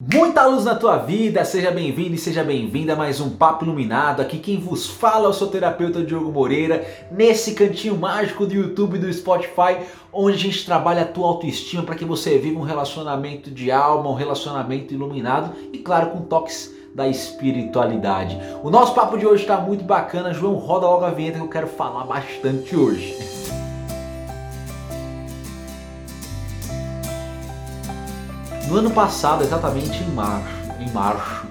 Muita luz na tua vida, seja bem-vindo e seja bem-vinda a mais um Papo Iluminado. Aqui quem vos fala é o seu terapeuta Diogo Moreira, nesse cantinho mágico do YouTube e do Spotify, onde a gente trabalha a tua autoestima para que você viva um relacionamento de alma, um relacionamento iluminado e, claro, com toques da espiritualidade. O nosso papo de hoje está muito bacana. João, roda logo a vinheta que eu quero falar bastante hoje. No ano passado, exatamente em março, em março,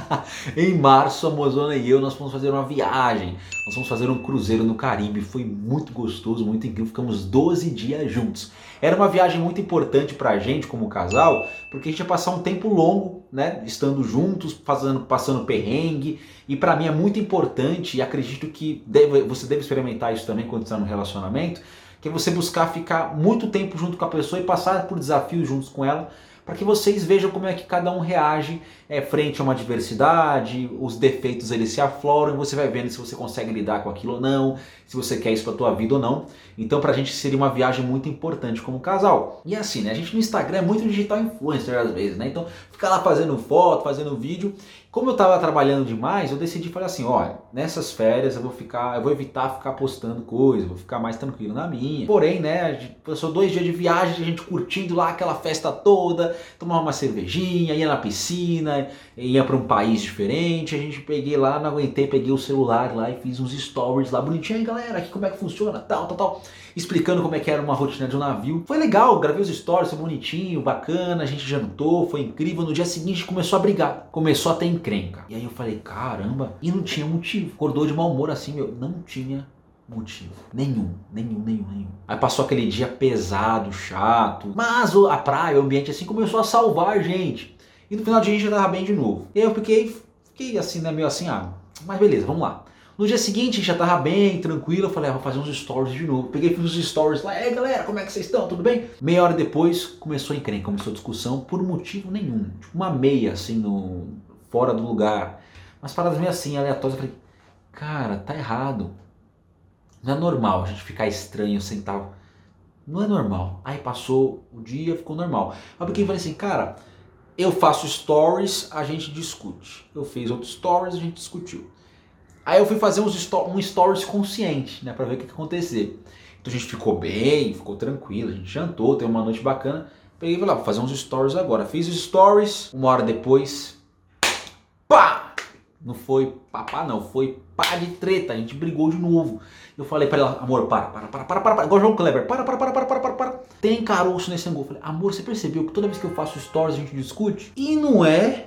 em março, a Mozona e eu nós fomos fazer uma viagem. Nós fomos fazer um cruzeiro no Caribe. Foi muito gostoso, muito incrível. Ficamos 12 dias juntos. Era uma viagem muito importante pra gente como casal, porque a gente ia passar um tempo longo, né, estando juntos, fazendo, passando perrengue. E para mim é muito importante e acredito que deve, você deve experimentar isso também quando está no relacionamento, que é você buscar ficar muito tempo junto com a pessoa e passar por desafios juntos com ela para que vocês vejam como é que cada um reage é, frente a uma diversidade, os defeitos eles se afloram, você vai vendo se você consegue lidar com aquilo ou não, se você quer isso para tua vida ou não. Então para a gente seria uma viagem muito importante como casal. E assim, né, a gente no Instagram é muito digital influencer às vezes, né? Então fica lá fazendo foto, fazendo vídeo. Como eu estava trabalhando demais, eu decidi falar assim, olha, nessas férias eu vou ficar, eu vou evitar ficar postando coisas, vou ficar mais tranquilo na minha. Porém, né, passou dois dias de viagem, a gente curtindo lá aquela festa toda, tomava uma cervejinha, ia na piscina, ia para um país diferente. A gente peguei lá, não aguentei, peguei o celular lá e fiz uns stories lá bonitinho, aí galera, aqui como é que funciona, tal, tal, tal, explicando como é que era uma rotina de um navio. Foi legal, gravei os stories, foi bonitinho, bacana, a gente jantou, foi incrível. No dia seguinte começou a brigar, começou a ter encrenca. E aí eu falei, caramba, e não tinha motivo. Acordou de mau humor assim, meu, não tinha motivo. Nenhum, nenhum, nenhum, nenhum. Aí passou aquele dia pesado, chato. Mas a praia, o ambiente assim começou a salvar a gente. E no final do dia a gente já tava bem de novo. E aí eu fiquei, fiquei assim, né, meio assim, ah, mas beleza, vamos lá. No dia seguinte já tava bem, tranquilo, eu falei, ah, vou fazer uns stories de novo. Peguei fiz uns stories lá, ei galera, como é que vocês estão? Tudo bem? Meia hora depois começou a encrenca, começou a discussão por motivo nenhum. Tipo uma meia assim no fora do lugar. Umas paradas meio assim, aleatórias. Eu falei, cara, tá errado. Não é normal a gente ficar estranho, sentar. Não é normal. Aí passou o dia, ficou normal. Aí eu falei assim, cara, eu faço stories, a gente discute. Eu fiz outros stories, a gente discutiu. Aí eu fui fazer uns um stories consciente, né, pra ver o que, que acontecer. Então a gente ficou bem, ficou tranquilo, a gente jantou, teve uma noite bacana. Peguei e falei, ah, vou fazer uns stories agora. Fiz os stories, uma hora depois, pá! Não foi papá, não, foi pá de treta, a gente brigou de novo. Eu falei para ela, amor, para, para, para, para, para, para, igual João Kleber, para, para, para, para, para, para, para. Tem caroço nesse angu. Falei, amor, você percebeu que toda vez que eu faço stories a gente discute? E não é.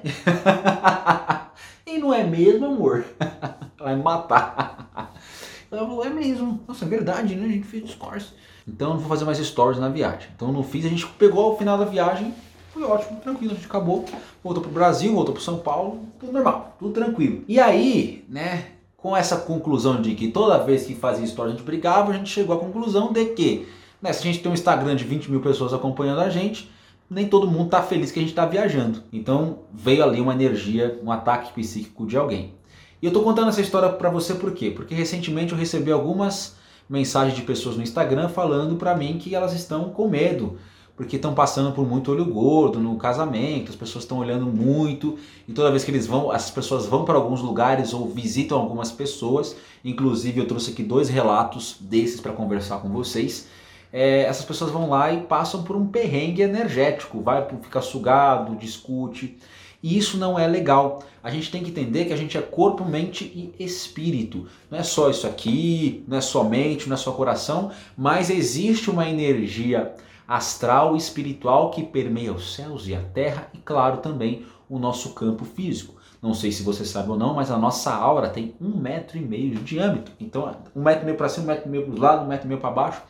e não é mesmo, amor. Vai me matar. Ela falou, é mesmo. Nossa, é verdade, né? A gente fez stories. Então não vou fazer mais stories na viagem. Então não fiz, a gente pegou ao final da viagem foi ótimo, tranquilo, a gente acabou, voltou pro Brasil, voltou pro São Paulo, tudo normal, tudo tranquilo. E aí, né, com essa conclusão de que toda vez que fazia história a gente brigava, a gente chegou à conclusão de que, né, se a gente tem um Instagram de 20 mil pessoas acompanhando a gente, nem todo mundo tá feliz que a gente está viajando. Então veio ali uma energia, um ataque psíquico de alguém. E eu tô contando essa história para você por quê? Porque recentemente eu recebi algumas mensagens de pessoas no Instagram falando para mim que elas estão com medo porque estão passando por muito olho gordo no casamento, as pessoas estão olhando muito e toda vez que eles vão, as pessoas vão para alguns lugares ou visitam algumas pessoas, inclusive eu trouxe aqui dois relatos desses para conversar com vocês. É, essas pessoas vão lá e passam por um perrengue energético, vai ficar sugado, discute. E isso não é legal. A gente tem que entender que a gente é corpo, mente e espírito. Não é só isso aqui, não é só mente, não é só coração, mas existe uma energia astral e espiritual que permeia os céus e a terra e, claro, também o nosso campo físico. Não sei se você sabe ou não, mas a nossa aura tem um metro e meio de diâmetro. Então, um metro e meio para cima, um metro e meio para os lados, um metro e meio para baixo.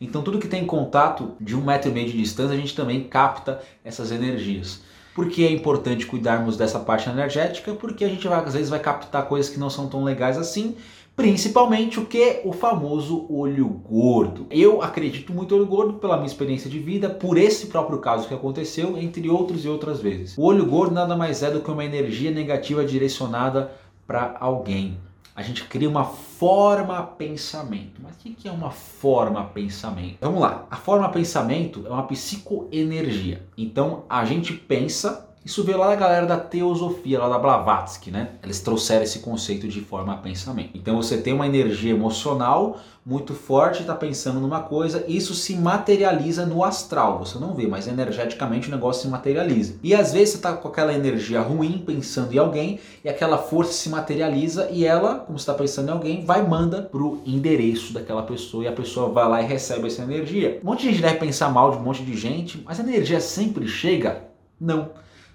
Então, tudo que tem contato de um metro e meio de distância, a gente também capta essas energias. Por que é importante cuidarmos dessa parte energética? Porque a gente vai, às vezes vai captar coisas que não são tão legais assim Principalmente o que? O famoso olho gordo. Eu acredito muito no olho gordo pela minha experiência de vida, por esse próprio caso que aconteceu, entre outros e outras vezes. O olho gordo nada mais é do que uma energia negativa direcionada para alguém. A gente cria uma forma pensamento. Mas o que é uma forma pensamento? Vamos lá. A forma pensamento é uma psicoenergia. Então a gente pensa Isso veio lá da galera da teosofia, lá da Blavatsky, né? Eles trouxeram esse conceito de forma a pensamento. Então você tem uma energia emocional muito forte, está pensando numa coisa, isso se materializa no astral. Você não vê, mas energeticamente o negócio se materializa. E às vezes você está com aquela energia ruim pensando em alguém e aquela força se materializa e ela, como está pensando em alguém, vai manda pro endereço daquela pessoa e a pessoa vai lá e recebe essa energia. Um monte de gente deve pensar mal de um monte de gente, mas a energia sempre chega? Não.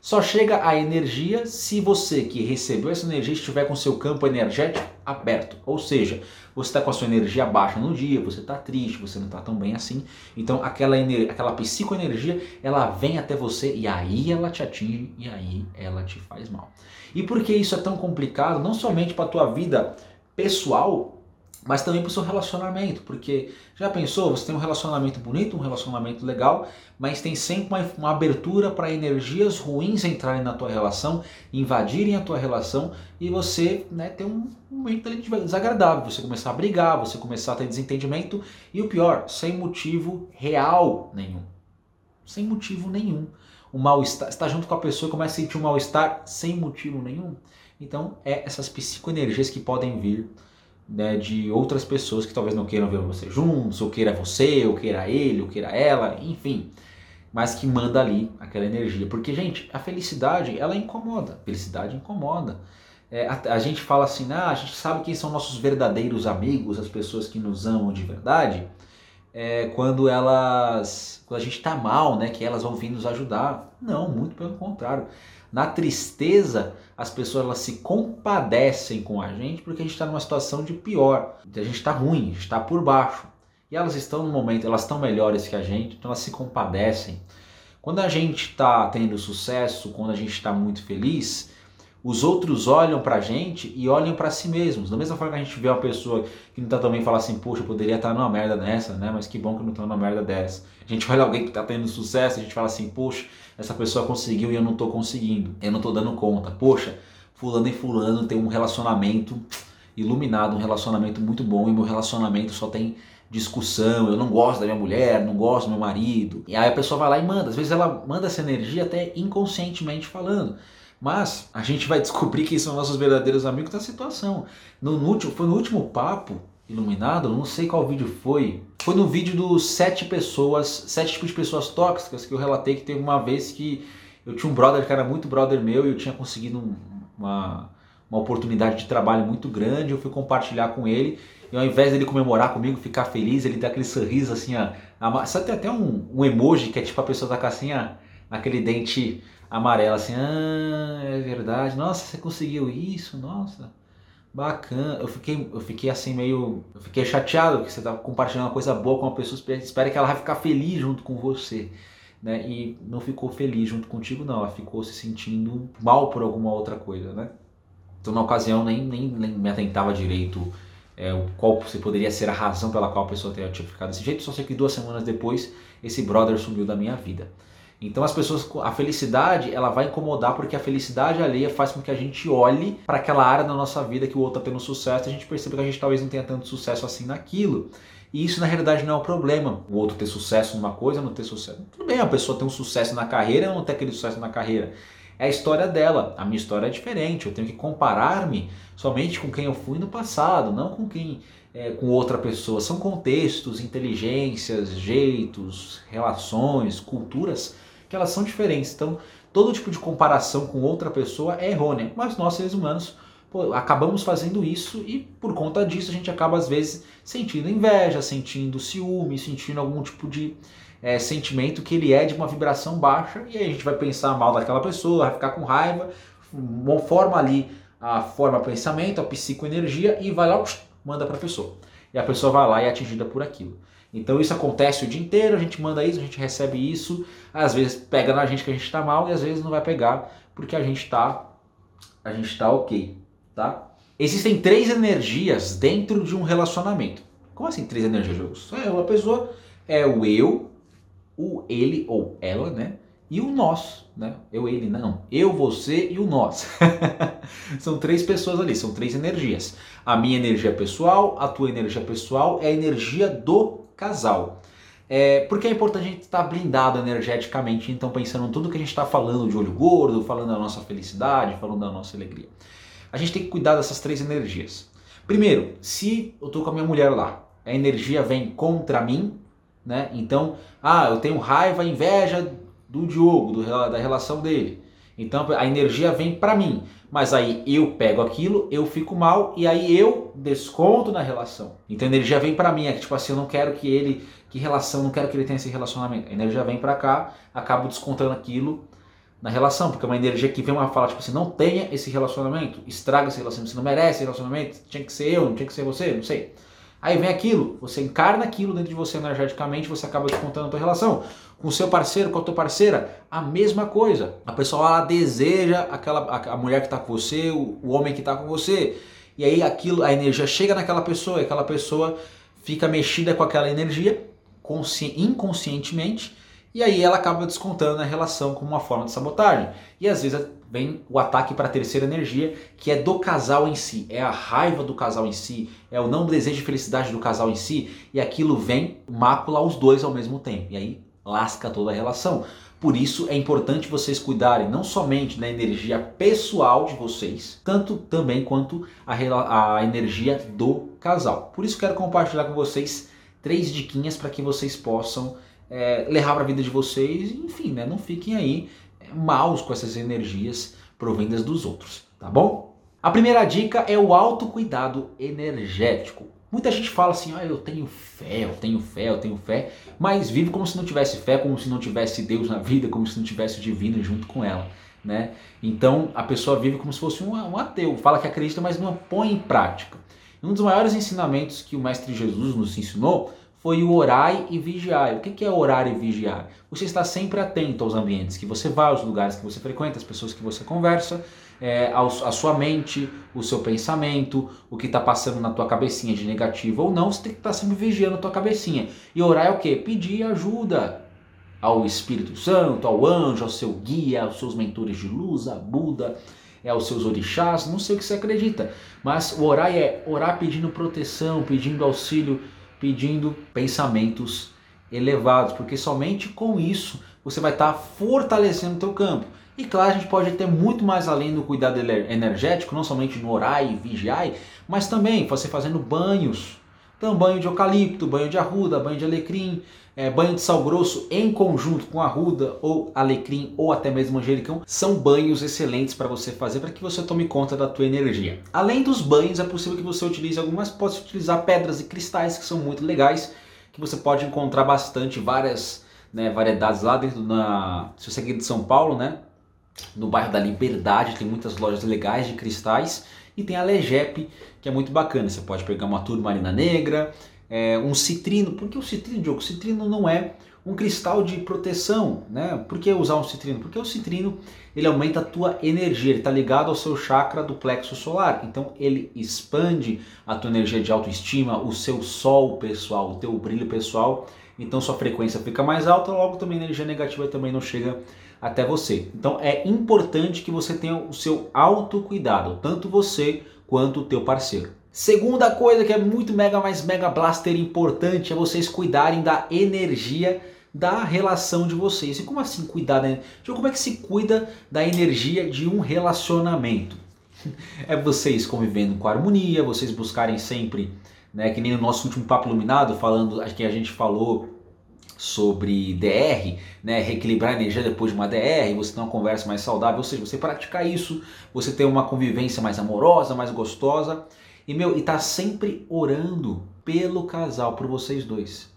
Só chega a energia se você que recebeu essa energia estiver com seu campo energético aberto. Ou seja, você está com a sua energia baixa no dia, você está triste, você não está tão bem assim. Então aquela, aquela psicoenergia, ela vem até você e aí ela te atinge e aí ela te faz mal. E por que isso é tão complicado? Não somente para a tua vida pessoal, mas também para o seu relacionamento, porque já pensou, você tem um relacionamento bonito, um relacionamento legal, mas tem sempre uma, uma abertura para energias ruins entrarem na tua relação, invadirem a tua relação e você né, ter um momento desagradável, você começar a brigar, você começar a ter desentendimento e o pior, sem motivo real nenhum. Sem motivo nenhum. O mal-estar, está junto com a pessoa e começa a sentir um mal-estar sem motivo nenhum. Então, é essas psicoenergias que podem vir né, de outras pessoas que talvez não queiram ver você juntos, ou queira você, ou queira ele, ou queira ela, enfim. Mas que manda ali aquela energia. Porque, gente, a felicidade, ela incomoda. A felicidade incomoda. É, a, a, gente fala assim, ah, a gente sabe quem são nossos verdadeiros amigos, as pessoas que nos amam de verdade, é, quando elas, quando a gente está mal, né, que elas vão vir nos ajudar. Não, muito pelo contrário. Na tristeza, as pessoas elas se compadecem com a gente porque a gente está numa situação de pior. A gente está ruim, está por baixo. E elas estão no momento, elas estão melhores que a gente, então elas se compadecem. Quando a gente está tendo sucesso, quando a gente está muito feliz, os outros olham para a gente e olham para si mesmos. Da mesma forma que a gente vê uma pessoa que não está também fala assim, poxa, eu poderia estar tá numa merda dessa, né? Mas que bom que eu não estou numa merda dessa. A gente olha alguém que está tendo sucesso, a gente fala assim, poxa, essa pessoa conseguiu e eu não estou conseguindo. Eu não estou dando conta. Poxa, fulano e fulano tem um relacionamento iluminado, um relacionamento muito bom e meu relacionamento só tem discussão, eu não gosto da minha mulher, não gosto do meu marido. E aí a pessoa vai lá e manda. Às vezes ela manda essa energia até inconscientemente falando. Mas a gente vai descobrir quem são nossos verdadeiros amigos da situação. No, no último, foi no último papo iluminado, não sei qual vídeo foi. Foi no vídeo dos sete pessoas, sete tipos de pessoas tóxicas que eu relatei que teve uma vez que eu tinha um brother que era muito brother meu e eu tinha conseguido uma, uma oportunidade de trabalho muito grande. Eu fui compartilhar com ele e ao invés dele comemorar comigo, ficar feliz, ele dá aquele sorriso assim, ó. Sabe, tem até um, um emoji que é tipo a pessoa tá com assim, ó, naquele dente amarela, assim, ah, é verdade, nossa, você conseguiu isso, nossa, bacana. Eu fiquei, eu fiquei assim meio, eu fiquei chateado que você tá compartilhando uma coisa boa com uma pessoa, espera que ela vai ficar feliz junto com você. Né? E não ficou feliz junto contigo, não. Ela ficou se sentindo mal por alguma outra coisa, né? Então, na ocasião, nem, nem, nem me atentava direito é, qual você poderia ser a razão pela qual a pessoa teria ficado desse jeito. Só sei que duas semanas depois, esse brother sumiu da minha vida. Então as pessoas, a felicidade, ela vai incomodar porque a felicidade alheia faz com que a gente olhe para aquela área da nossa vida que o outro está tendo sucesso e a gente percebe que a gente talvez não tenha tanto sucesso assim naquilo. E isso na realidade não é o problema. O outro ter sucesso numa coisa, não ter sucesso. Tudo bem, a pessoa tem um sucesso na carreira ou não ter aquele sucesso na carreira. É a história dela. A minha história é diferente. Eu tenho que comparar-me somente com quem eu fui no passado, não com quem é, com outra pessoa. São contextos, inteligências, jeitos, relações, culturas que elas são diferentes. Então, todo tipo de comparação com outra pessoa é errônea, mas nós seres humanos pô, acabamos fazendo isso e por conta disso a gente acaba às vezes sentindo inveja, sentindo ciúme, sentindo algum tipo de é, sentimento que ele é de uma vibração baixa e aí a gente vai pensar mal daquela pessoa, vai ficar com raiva, forma ali a forma pensamento, a psicoenergia e vai lá, manda para a pessoa. E a pessoa vai lá e é atingida por aquilo. Então isso acontece o dia inteiro, a gente manda isso, a gente recebe isso, às vezes pega na gente que a gente está mal e às vezes não vai pegar porque a gente está a gente está ok, tá? Existem três energias dentro de um relacionamento. Como assim três energias? É uma pessoa é o eu, o ele ou ela, né? E o nós, né? Eu, ele, não. Eu, você e o nós. são três pessoas ali, são três energias. A minha energia pessoal, a tua energia pessoal é a energia do casal. É, porque é importante a gente estar blindado energeticamente, então pensando em tudo que a gente está falando de olho gordo, falando da nossa felicidade, falando da nossa alegria. A gente tem que cuidar dessas três energias. Primeiro, se eu estou com a minha mulher lá, a energia vem contra mim, né? Então, ah, eu tenho raiva, inveja do Diogo, do, da relação dele. Então a energia vem para mim, mas aí eu pego aquilo, eu fico mal e aí eu desconto na relação. Então a energia vem para mim, é que tipo assim, eu não quero que ele, que relação, não quero que ele tenha esse relacionamento. A energia vem para cá, acabo descontando aquilo na relação, porque é uma energia que vem uma fala tipo assim, não tenha esse relacionamento, estraga esse relacionamento, você não merece esse relacionamento, tinha que ser eu, não tinha que ser você, não sei. Aí vem aquilo, você encarna aquilo dentro de você energeticamente, você acaba descontando a tua relação. Com o seu parceiro, com a tua parceira, a mesma coisa. A pessoa ela deseja aquela a, mulher que está com você, o, o homem que está com você. E aí aquilo, a energia chega naquela pessoa, e aquela pessoa fica mexida com aquela energia inconscientemente, e aí ela acaba descontando a relação como uma forma de sabotagem. E às vezes vem o ataque para a terceira energia, que é do casal em si, é a raiva do casal em si, é o não desejo de felicidade do casal em si, e aquilo vem mácula os dois ao mesmo tempo. E aí lasca toda a relação. Por isso é importante vocês cuidarem não somente da energia pessoal de vocês, tanto também quanto a, a energia do casal. Por isso quero compartilhar com vocês três diquinhas para que vocês possam é, levar para a vida de vocês, enfim, né, não fiquem aí maus com essas energias provindas dos outros, tá bom? A primeira dica é o autocuidado energético. Muita gente fala assim, ah, eu tenho fé, eu tenho fé, eu tenho fé, mas vive como se não tivesse fé, como se não tivesse Deus na vida, como se não tivesse o divino junto com ela. Né? Então a pessoa vive como se fosse um, um ateu, fala que acredita, mas não põe em prática. Um dos maiores ensinamentos que o Mestre Jesus nos ensinou foi o orai e vigiai. O que é orar e vigiar? Você está sempre atento aos ambientes que você vai, aos lugares que você frequenta, as pessoas que você conversa, é, a sua mente, o seu pensamento, o que está passando na tua cabecinha de negativo ou não, você tem que estar tá sempre vigiando a tua cabecinha. E orar é o que? Pedir ajuda ao Espírito Santo, ao anjo, ao seu guia, aos seus mentores de luz, a Buda, é aos seus orixás, não sei o que você acredita, mas o orar é orar pedindo proteção, pedindo auxílio, pedindo pensamentos elevados, porque somente com isso você vai estar tá fortalecendo o teu campo. E claro, a gente pode ter muito mais além do cuidado energético, não somente no orai e vigiai, mas também você fazendo banhos. Então, banho de eucalipto, banho de arruda, banho de alecrim, é, banho de sal grosso em conjunto com arruda ou alecrim ou até mesmo manjericão são banhos excelentes para você fazer para que você tome conta da tua energia. Além dos banhos, é possível que você utilize algumas, pode utilizar pedras e cristais que são muito legais, que você pode encontrar bastante várias né, variedades lá dentro na, se você é de São Paulo, né, no bairro da Liberdade, tem muitas lojas legais de cristais e tem a Legep, que é muito bacana. Você pode pegar uma turmalina negra, é, um citrino. Por que o citrino, Diogo? O citrino não é um cristal de proteção, né? Por que usar um citrino? Porque o citrino ele aumenta a tua energia, ele está ligado ao seu chakra do plexo solar. Então ele expande a tua energia de autoestima, o seu sol pessoal, o teu brilho pessoal. Então sua frequência fica mais alta, logo também a energia negativa também não chega até você. Então é importante que você tenha o seu autocuidado, tanto você quanto o teu parceiro. Segunda coisa que é muito mega mais mega blaster importante é vocês cuidarem da energia da relação de vocês. E como assim cuidar da então, Como é que se cuida da energia de um relacionamento? É vocês convivendo com harmonia, vocês buscarem sempre, né, que nem no nosso último papo iluminado, falando, que a gente falou sobre DR, né, reequilibrar a energia depois de uma DR, você ter uma conversa mais saudável, ou seja, você praticar isso, você ter uma convivência mais amorosa, mais gostosa, e meu, e tá sempre orando pelo casal, por vocês dois,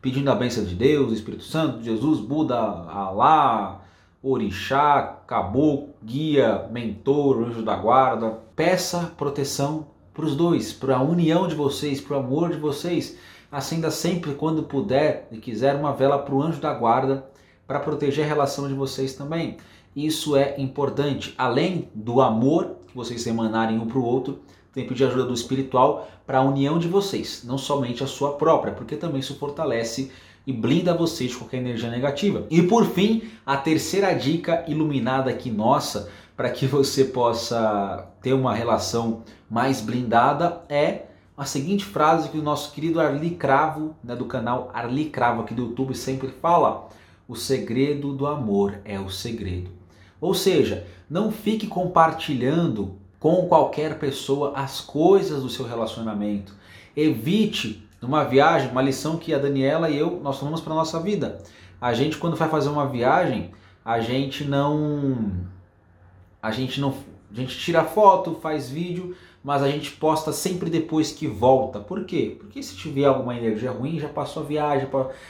pedindo a bênção de Deus, Espírito Santo, Jesus, Buda, Alá, Orixá, Caboclo, guia, mentor, anjo da guarda. Peça proteção para os dois, para a união de vocês, para o amor de vocês acenda sempre quando puder e quiser uma vela para o anjo da guarda para proteger a relação de vocês também. Isso é importante, além do amor que vocês emanarem um para o outro, tem que pedir ajuda do espiritual para a união de vocês, não somente a sua própria, porque também isso fortalece e blinda vocês de qualquer energia negativa. E por fim, a terceira dica iluminada aqui nossa, para que você possa ter uma relação mais blindada, é a seguinte frase que o nosso querido Arli Cravo, né, do canal Arli Cravo aqui do YouTube, sempre fala: o segredo do amor é o segredo. Ou seja, não fique compartilhando com qualquer pessoa as coisas do seu relacionamento. Evite numa viagem, uma lição que a Daniela e eu nós tomamos para nossa vida. A gente quando vai fazer uma viagem, a gente não a gente não a gente tira foto, faz vídeo, mas a gente posta sempre depois que volta. Por quê? Porque se tiver alguma energia ruim, já passou a viagem,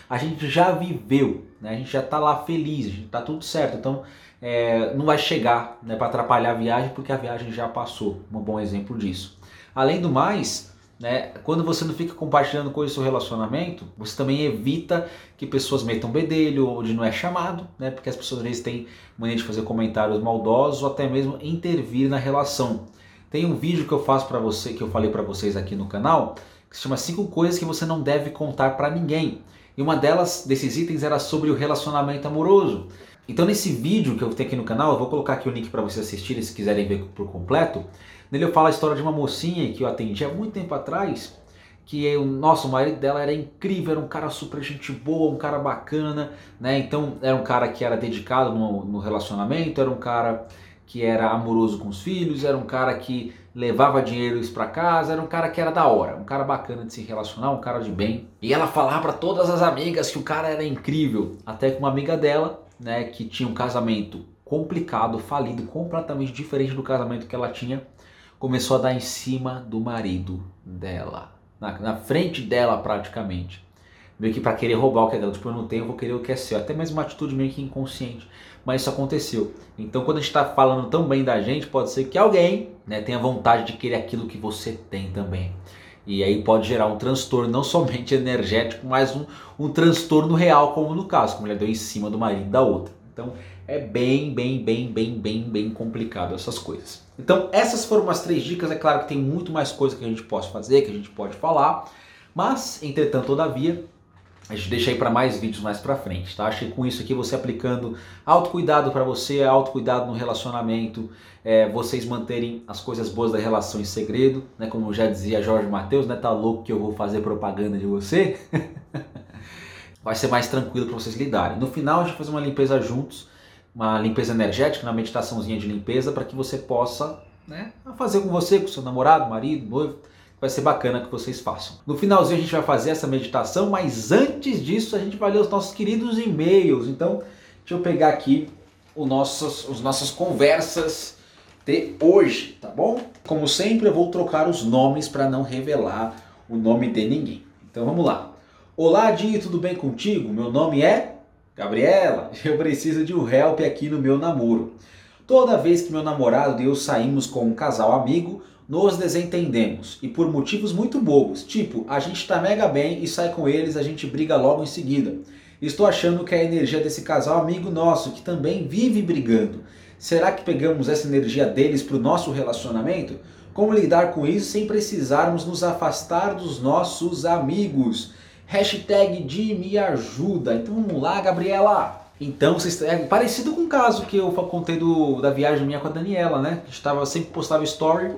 a gente já viveu, né? a gente já está lá feliz, está tudo certo. Então é, não vai chegar né, para atrapalhar a viagem, porque a viagem já passou. Um bom exemplo disso. Além do mais, né, quando você não fica compartilhando coisas do seu relacionamento, você também evita que pessoas metam bedelho onde não é chamado, né, porque as pessoas às vezes têm mania de fazer comentários maldosos ou até mesmo intervir na relação. Tem um vídeo que eu faço para você, que eu falei para vocês aqui no canal, que se chama cinco coisas que você não deve contar para ninguém. E uma delas, desses itens, era sobre o relacionamento amoroso. Então nesse vídeo que eu tenho aqui no canal, eu vou colocar aqui o link para vocês assistirem se quiserem ver por completo. Nele eu falo a história de uma mocinha que eu atendi há muito tempo atrás, que o nosso marido dela era incrível, era um cara super gente boa, um cara bacana, né? Então era um cara que era dedicado no, no relacionamento, era um cara que era amoroso com os filhos, era um cara que levava dinheiro para casa, era um cara que era da hora, um cara bacana de se relacionar, um cara de bem. E ela falava para todas as amigas que o cara era incrível, até que uma amiga dela, né, que tinha um casamento complicado, falido, completamente diferente do casamento que ela tinha, começou a dar em cima do marido dela, na, na frente dela praticamente meio que para querer roubar o que é dela. Tipo, eu não tenho, eu vou querer o que é seu. Até mesmo uma atitude meio que inconsciente. Mas isso aconteceu. Então, quando a gente está falando tão bem da gente, pode ser que alguém né, tenha vontade de querer aquilo que você tem também. E aí pode gerar um transtorno, não somente energético, mas um, um transtorno real, como no caso, como ele deu em cima do marido da outra. Então, é bem, bem, bem, bem, bem, bem complicado essas coisas. Então, essas foram as três dicas. É claro que tem muito mais coisa que a gente pode fazer, que a gente pode falar. Mas, entretanto, todavia, a gente deixa aí para mais vídeos mais para frente, tá? Acho que com isso aqui você aplicando autocuidado para você, autocuidado no relacionamento, é, vocês manterem as coisas boas da relação em segredo, né? Como já dizia Jorge Matheus, né? Tá louco que eu vou fazer propaganda de você? Vai ser mais tranquilo para vocês lidarem. No final a gente fazer uma limpeza juntos, uma limpeza energética, uma meditaçãozinha de limpeza para que você possa, né? Fazer com você, com seu namorado, marido, noivo vai ser bacana que vocês façam. No finalzinho a gente vai fazer essa meditação, mas antes disso a gente vai ler os nossos queridos e-mails. Então, deixa eu pegar aqui os nossos, as nossas conversas de hoje, tá bom? Como sempre, eu vou trocar os nomes para não revelar o nome de ninguém. Então vamos lá. Olá, Di, tudo bem contigo? Meu nome é Gabriela. Eu preciso de um help aqui no meu namoro. Toda vez que meu namorado e eu saímos com um casal amigo, nos desentendemos e por motivos muito bobos, tipo, a gente tá mega bem e sai com eles, a gente briga logo em seguida. Estou achando que a energia desse casal amigo nosso que também vive brigando. Será que pegamos essa energia deles para o nosso relacionamento? Como lidar com isso sem precisarmos nos afastar dos nossos amigos? Hashtag de me ajuda. Então vamos lá, Gabriela! Então, é parecido com o caso que eu contei do, da viagem minha com a Daniela, né? A gente tava, sempre postava story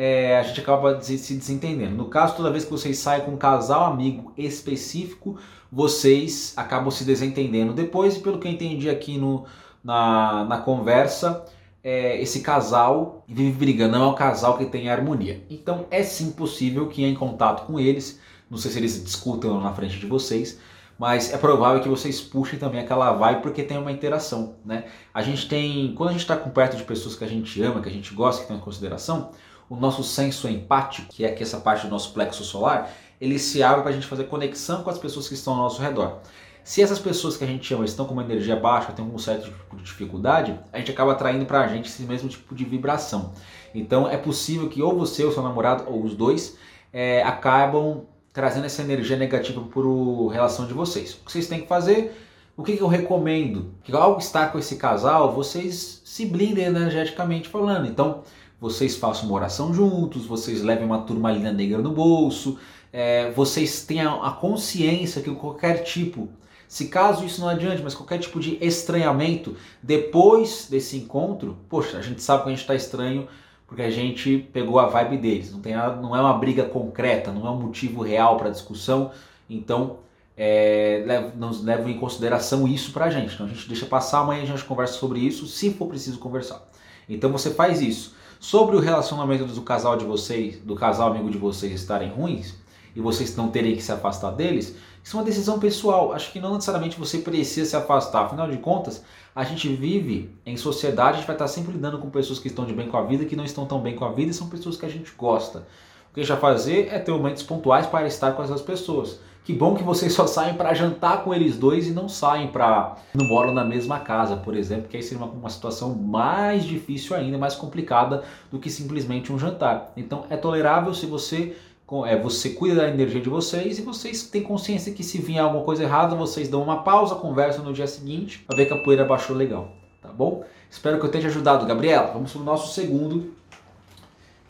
é, a gente acaba se desentendendo. No caso, toda vez que vocês saem com um casal amigo específico, vocês acabam se desentendendo depois, e pelo que eu entendi aqui no, na, na conversa, é, esse casal vive brigando, não é um casal que tem harmonia. Então é sim possível que em contato com eles, não sei se eles discutam na frente de vocês, mas é provável que vocês puxem também aquela vibe porque tem uma interação, né? A gente tem, quando a gente está perto de pessoas que a gente ama, que a gente gosta, que tem em consideração, o nosso senso empático, que é aqui essa parte do nosso plexo solar, ele se abre para a gente fazer conexão com as pessoas que estão ao nosso redor. Se essas pessoas que a gente ama estão com uma energia baixa, têm um certo tipo de dificuldade, a gente acaba atraindo para a gente esse mesmo tipo de vibração. Então é possível que ou você ou seu namorado, ou os dois, é, acabam trazendo essa energia negativa para a relação de vocês. O que vocês têm que fazer? O que, que eu recomendo? Que ao estar com esse casal, vocês se blindem energeticamente falando. Então, vocês façam uma oração juntos, vocês levem uma turmalina negra no bolso, é, vocês tenham a consciência que qualquer tipo, se caso isso não adiante, mas qualquer tipo de estranhamento depois desse encontro, poxa, a gente sabe que a gente está estranho porque a gente pegou a vibe deles. Não, tem não é uma briga concreta, não é um motivo real para discussão, então é, nos levam em consideração isso para a gente. Então a gente deixa passar, amanhã a gente conversa sobre isso, se for preciso conversar. Então você faz isso. Sobre o relacionamento do casal de vocês, do casal amigo de vocês estarem ruins e vocês não terem que se afastar deles, isso é uma decisão pessoal. Acho que não necessariamente você precisa se afastar. Afinal de contas, a gente vive em sociedade, a gente vai estar sempre lidando com pessoas que estão de bem com a vida, que não estão tão bem com a vida e são pessoas que a gente gosta. O que a gente vai fazer é ter momentos pontuais para estar com essas pessoas. Que bom que vocês só saem para jantar com eles dois e não saem para não moram na mesma casa, por exemplo, que aí seria uma, uma situação mais difícil ainda, mais complicada do que simplesmente um jantar. Então é tolerável se você é, você cuida da energia de vocês e vocês têm consciência que se vier alguma coisa errada, vocês dão uma pausa, conversam no dia seguinte para ver que a poeira baixou legal, tá bom? Espero que eu tenha ajudado, Gabriela. Vamos para o nosso segundo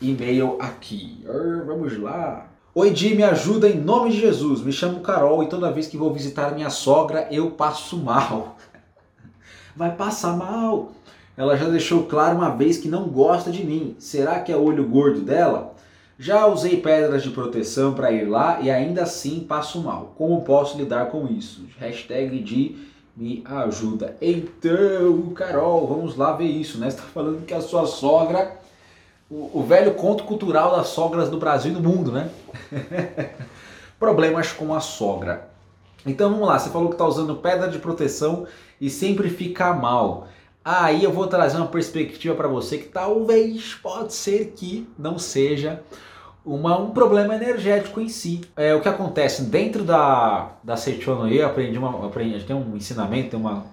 e-mail aqui. Vamos lá. Oi, Di, me ajuda em nome de Jesus. Me chamo Carol e toda vez que vou visitar minha sogra eu passo mal. Vai passar mal. Ela já deixou claro uma vez que não gosta de mim. Será que é olho gordo dela? Já usei pedras de proteção para ir lá e ainda assim passo mal. Como posso lidar com isso? Hashtag de me ajuda. Então, Carol, vamos lá ver isso, né? Você está falando que a sua sogra o, o velho conto cultural das sogras do Brasil e do mundo, né? Problemas com a sogra. Então vamos lá, você falou que está usando pedra de proteção e sempre fica mal. Aí eu vou trazer uma perspectiva para você que talvez pode ser que não seja uma, um problema energético em si. É o que acontece dentro da da Seichono eu aprendi uma aprendi, tem um ensinamento, tem uma,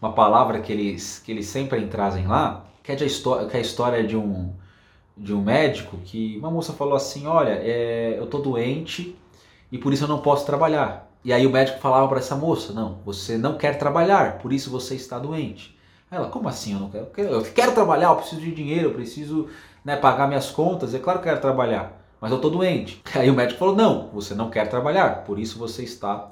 uma palavra que eles que eles sempre trazem lá, que é, de, que é a história de um de um médico que uma moça falou assim: Olha, é, eu tô doente e por isso eu não posso trabalhar. E aí o médico falava para essa moça: Não, você não quer trabalhar, por isso você está doente. Ela, como assim eu não quero? Eu quero, trabalhar, eu preciso de dinheiro, eu preciso né, pagar minhas contas. É claro que eu quero trabalhar, mas eu tô doente. Aí o médico falou: Não, você não quer trabalhar, por isso você está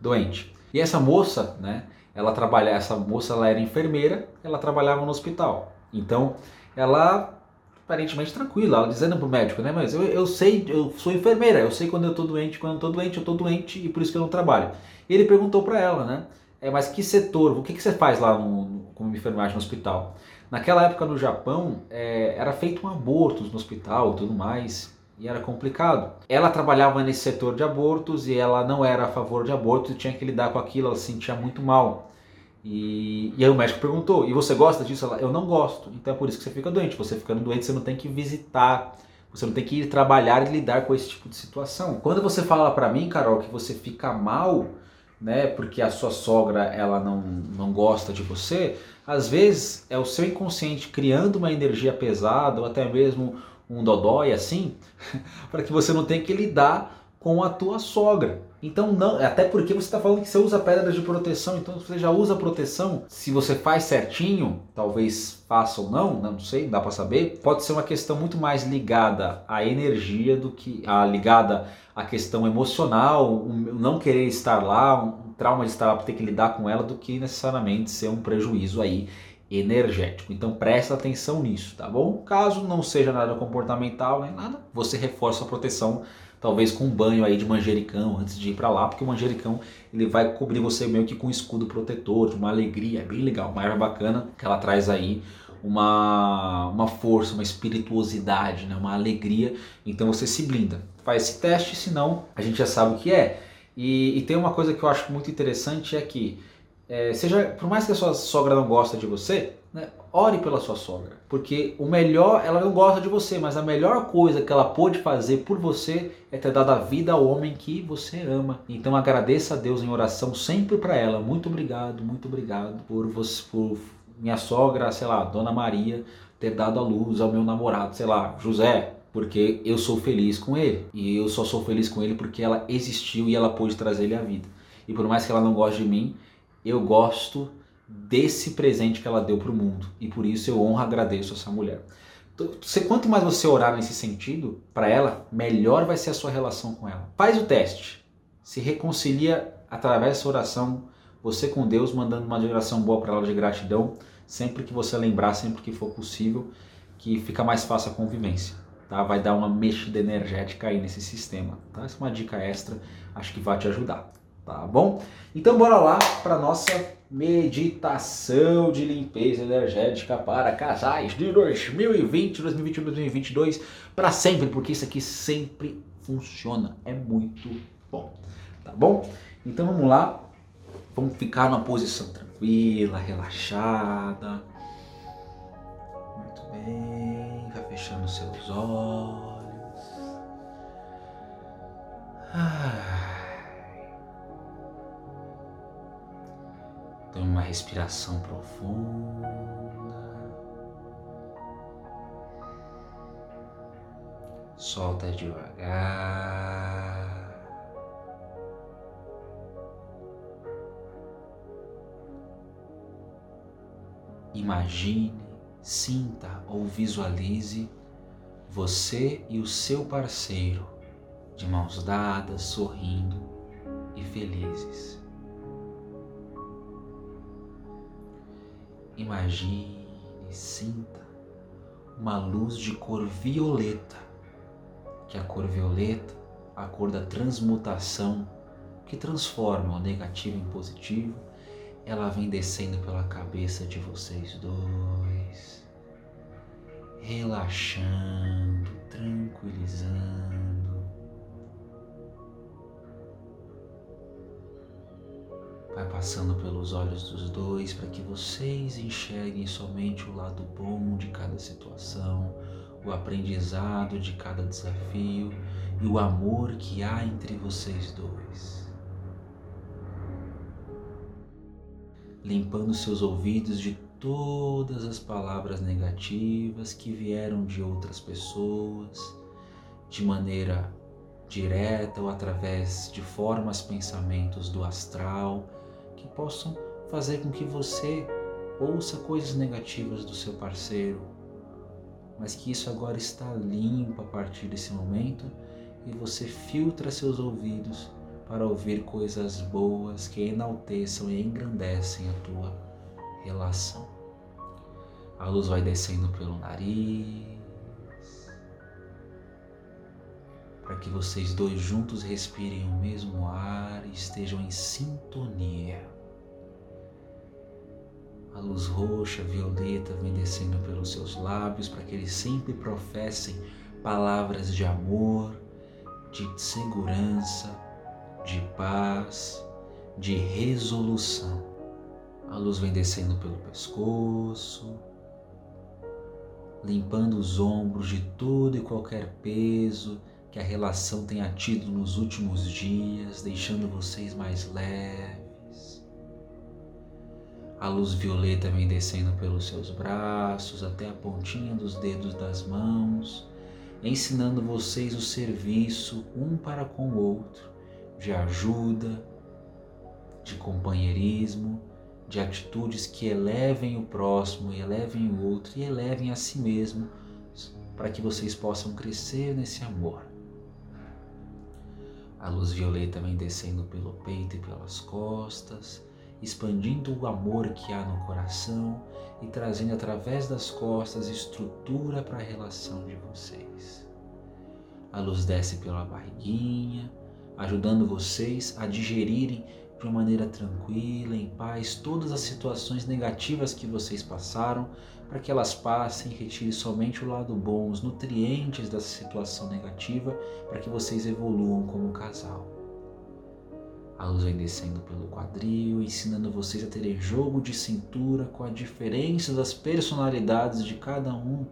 doente. E essa moça, né? Ela trabalha, essa moça ela era enfermeira, ela trabalhava no hospital. Então ela aparentemente tranquila, ela dizendo pro médico, né? Mas eu, eu sei, eu sou enfermeira, eu sei quando eu tô doente, quando eu tô doente, eu tô doente e por isso que eu não trabalho. E ele perguntou para ela, né? É, mas que setor, o que, que você faz lá no, no, como enfermagem no hospital? Naquela época no Japão, é, era feito um abortos no hospital e tudo mais, e era complicado. Ela trabalhava nesse setor de abortos e ela não era a favor de abortos e tinha que lidar com aquilo, ela se sentia muito mal. E, e aí o médico perguntou: e você gosta disso? Ela, eu não gosto. Então é por isso que você fica doente. Você ficando doente, você não tem que visitar, você não tem que ir trabalhar e lidar com esse tipo de situação. Quando você fala para mim, Carol, que você fica mal, né, porque a sua sogra ela não, não gosta de você, às vezes é o seu inconsciente criando uma energia pesada ou até mesmo um dodói assim, para que você não tenha que lidar com a tua sogra. Então, não, até porque você está falando que você usa pedras de proteção, então você já usa proteção. Se você faz certinho, talvez faça ou não, não sei, dá para saber. Pode ser uma questão muito mais ligada à energia do que a ligada à questão emocional, um, não querer estar lá, um trauma de estar lá, ter que lidar com ela, do que necessariamente ser um prejuízo aí energético. Então presta atenção nisso, tá bom? Caso não seja nada comportamental nem nada, você reforça a proteção talvez com um banho aí de manjericão antes de ir para lá, porque o manjericão ele vai cobrir você meio que com um escudo protetor, uma alegria, é bem legal, uma erva bacana que ela traz aí uma, uma força, uma espirituosidade, né? uma alegria, então você se blinda. Faz esse teste, senão a gente já sabe o que é. E, e tem uma coisa que eu acho muito interessante é que é, seja, por mais que a sua sogra não goste de você, né, ore pela sua sogra, porque o melhor, ela não gosta de você, mas a melhor coisa que ela pode fazer por você é ter dado a vida ao homem que você ama. Então agradeça a Deus em oração sempre para ela. Muito obrigado, muito obrigado por você, por minha sogra, sei lá, Dona Maria, ter dado a luz ao meu namorado, sei lá, José, porque eu sou feliz com ele. E eu só sou feliz com ele porque ela existiu e ela pôde trazer ele à vida. E por mais que ela não goste de mim, eu gosto desse presente que ela deu para o mundo e por isso eu honro e agradeço essa mulher. Então, quanto mais você orar nesse sentido para ela, melhor vai ser a sua relação com ela. Faz o teste, se reconcilia através dessa oração, você com Deus, mandando uma oração boa para ela de gratidão, sempre que você lembrar, sempre que for possível. que fica mais fácil a convivência. Tá? Vai dar uma mexida energética aí nesse sistema. Tá? Essa é uma dica extra, acho que vai te ajudar. Tá bom? Então bora lá para nossa meditação de limpeza energética para casais de 2020, 2021, 2022 para sempre, porque isso aqui sempre funciona. É muito bom. Tá bom? Então vamos lá. Vamos ficar numa posição tranquila, relaxada. Muito bem. Vai fechando seus olhos. Tome uma respiração profunda. Solta devagar. Imagine, sinta ou visualize você e o seu parceiro de mãos dadas, sorrindo e felizes. Imagine, sinta uma luz de cor violeta, que a cor violeta, a cor da transmutação, que transforma o negativo em positivo, ela vem descendo pela cabeça de vocês dois, relaxando, tranquilizando. Vai passando pelos olhos dos dois para que vocês enxerguem somente o lado bom de cada situação, o aprendizado de cada desafio e o amor que há entre vocês dois. limpando seus ouvidos de todas as palavras negativas que vieram de outras pessoas, de maneira direta ou através de formas, pensamentos do astral possam fazer com que você ouça coisas negativas do seu parceiro, mas que isso agora está limpo a partir desse momento e você filtra seus ouvidos para ouvir coisas boas que enalteçam e engrandecem a tua relação. A luz vai descendo pelo nariz, para que vocês dois juntos respirem o mesmo ar e estejam em sintonia. A luz roxa, violeta vem descendo pelos seus lábios para que eles sempre professem palavras de amor, de segurança, de paz, de resolução. A luz vem descendo pelo pescoço, limpando os ombros de todo e qualquer peso que a relação tenha tido nos últimos dias, deixando vocês mais leves. A luz violeta vem descendo pelos seus braços até a pontinha dos dedos das mãos, ensinando vocês o serviço um para com o outro, de ajuda, de companheirismo, de atitudes que elevem o próximo elevem o outro e elevem a si mesmo para que vocês possam crescer nesse amor. A luz violeta vem descendo pelo peito e pelas costas, expandindo o amor que há no coração e trazendo através das costas estrutura para a relação de vocês. A luz desce pela barriguinha, ajudando vocês a digerirem de uma maneira tranquila, em paz, todas as situações negativas que vocês passaram, para que elas passem e retirem somente o lado bom, os nutrientes dessa situação negativa, para que vocês evoluam como casal. A luz vem descendo pelo quadril, ensinando vocês a terem jogo de cintura com a diferença das personalidades de cada um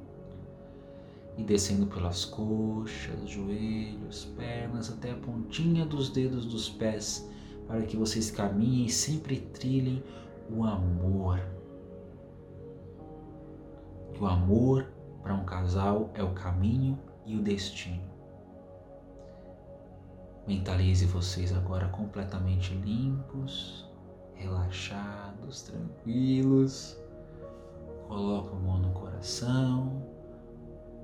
e descendo pelas coxas, joelhos, pernas até a pontinha dos dedos dos pés, para que vocês caminhem e sempre trilhem o amor. o amor para um casal é o caminho e o destino. Mentalize vocês agora completamente limpos, relaxados, tranquilos. Coloca a mão no coração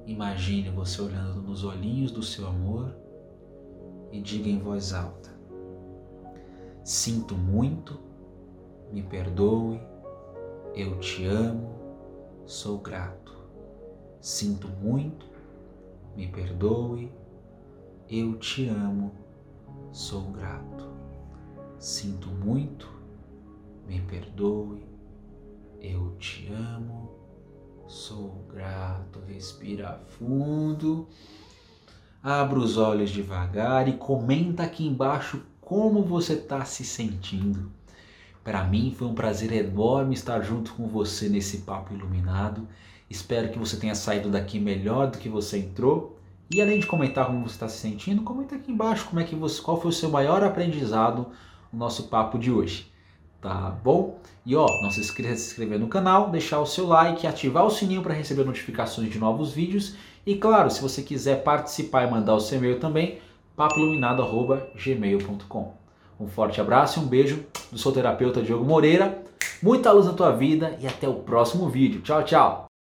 Imagine você olhando nos olhinhos do seu amor e diga em voz alta: Sinto muito, me perdoe, eu te amo, sou grato. Sinto muito, me perdoe, eu te amo, sou grato. Sinto muito, me perdoe, eu te amo, sou grato. Respira fundo, abra os olhos devagar e comenta aqui embaixo como você está se sentindo. Para mim foi um prazer enorme estar junto com você nesse papo iluminado. Espero que você tenha saído daqui melhor do que você entrou. E além de comentar como você está se sentindo, comenta aqui embaixo como é que você, qual foi o seu maior aprendizado no nosso papo de hoje. Tá bom? E ó, não se esqueça de se inscrever no canal, deixar o seu like, ativar o sininho para receber notificações de novos vídeos. E claro, se você quiser participar e mandar o seu e-mail também, papoiluminado.gmail.com. Um forte abraço e um beijo do seu terapeuta Diogo Moreira. Muita luz na tua vida e até o próximo vídeo. Tchau, tchau!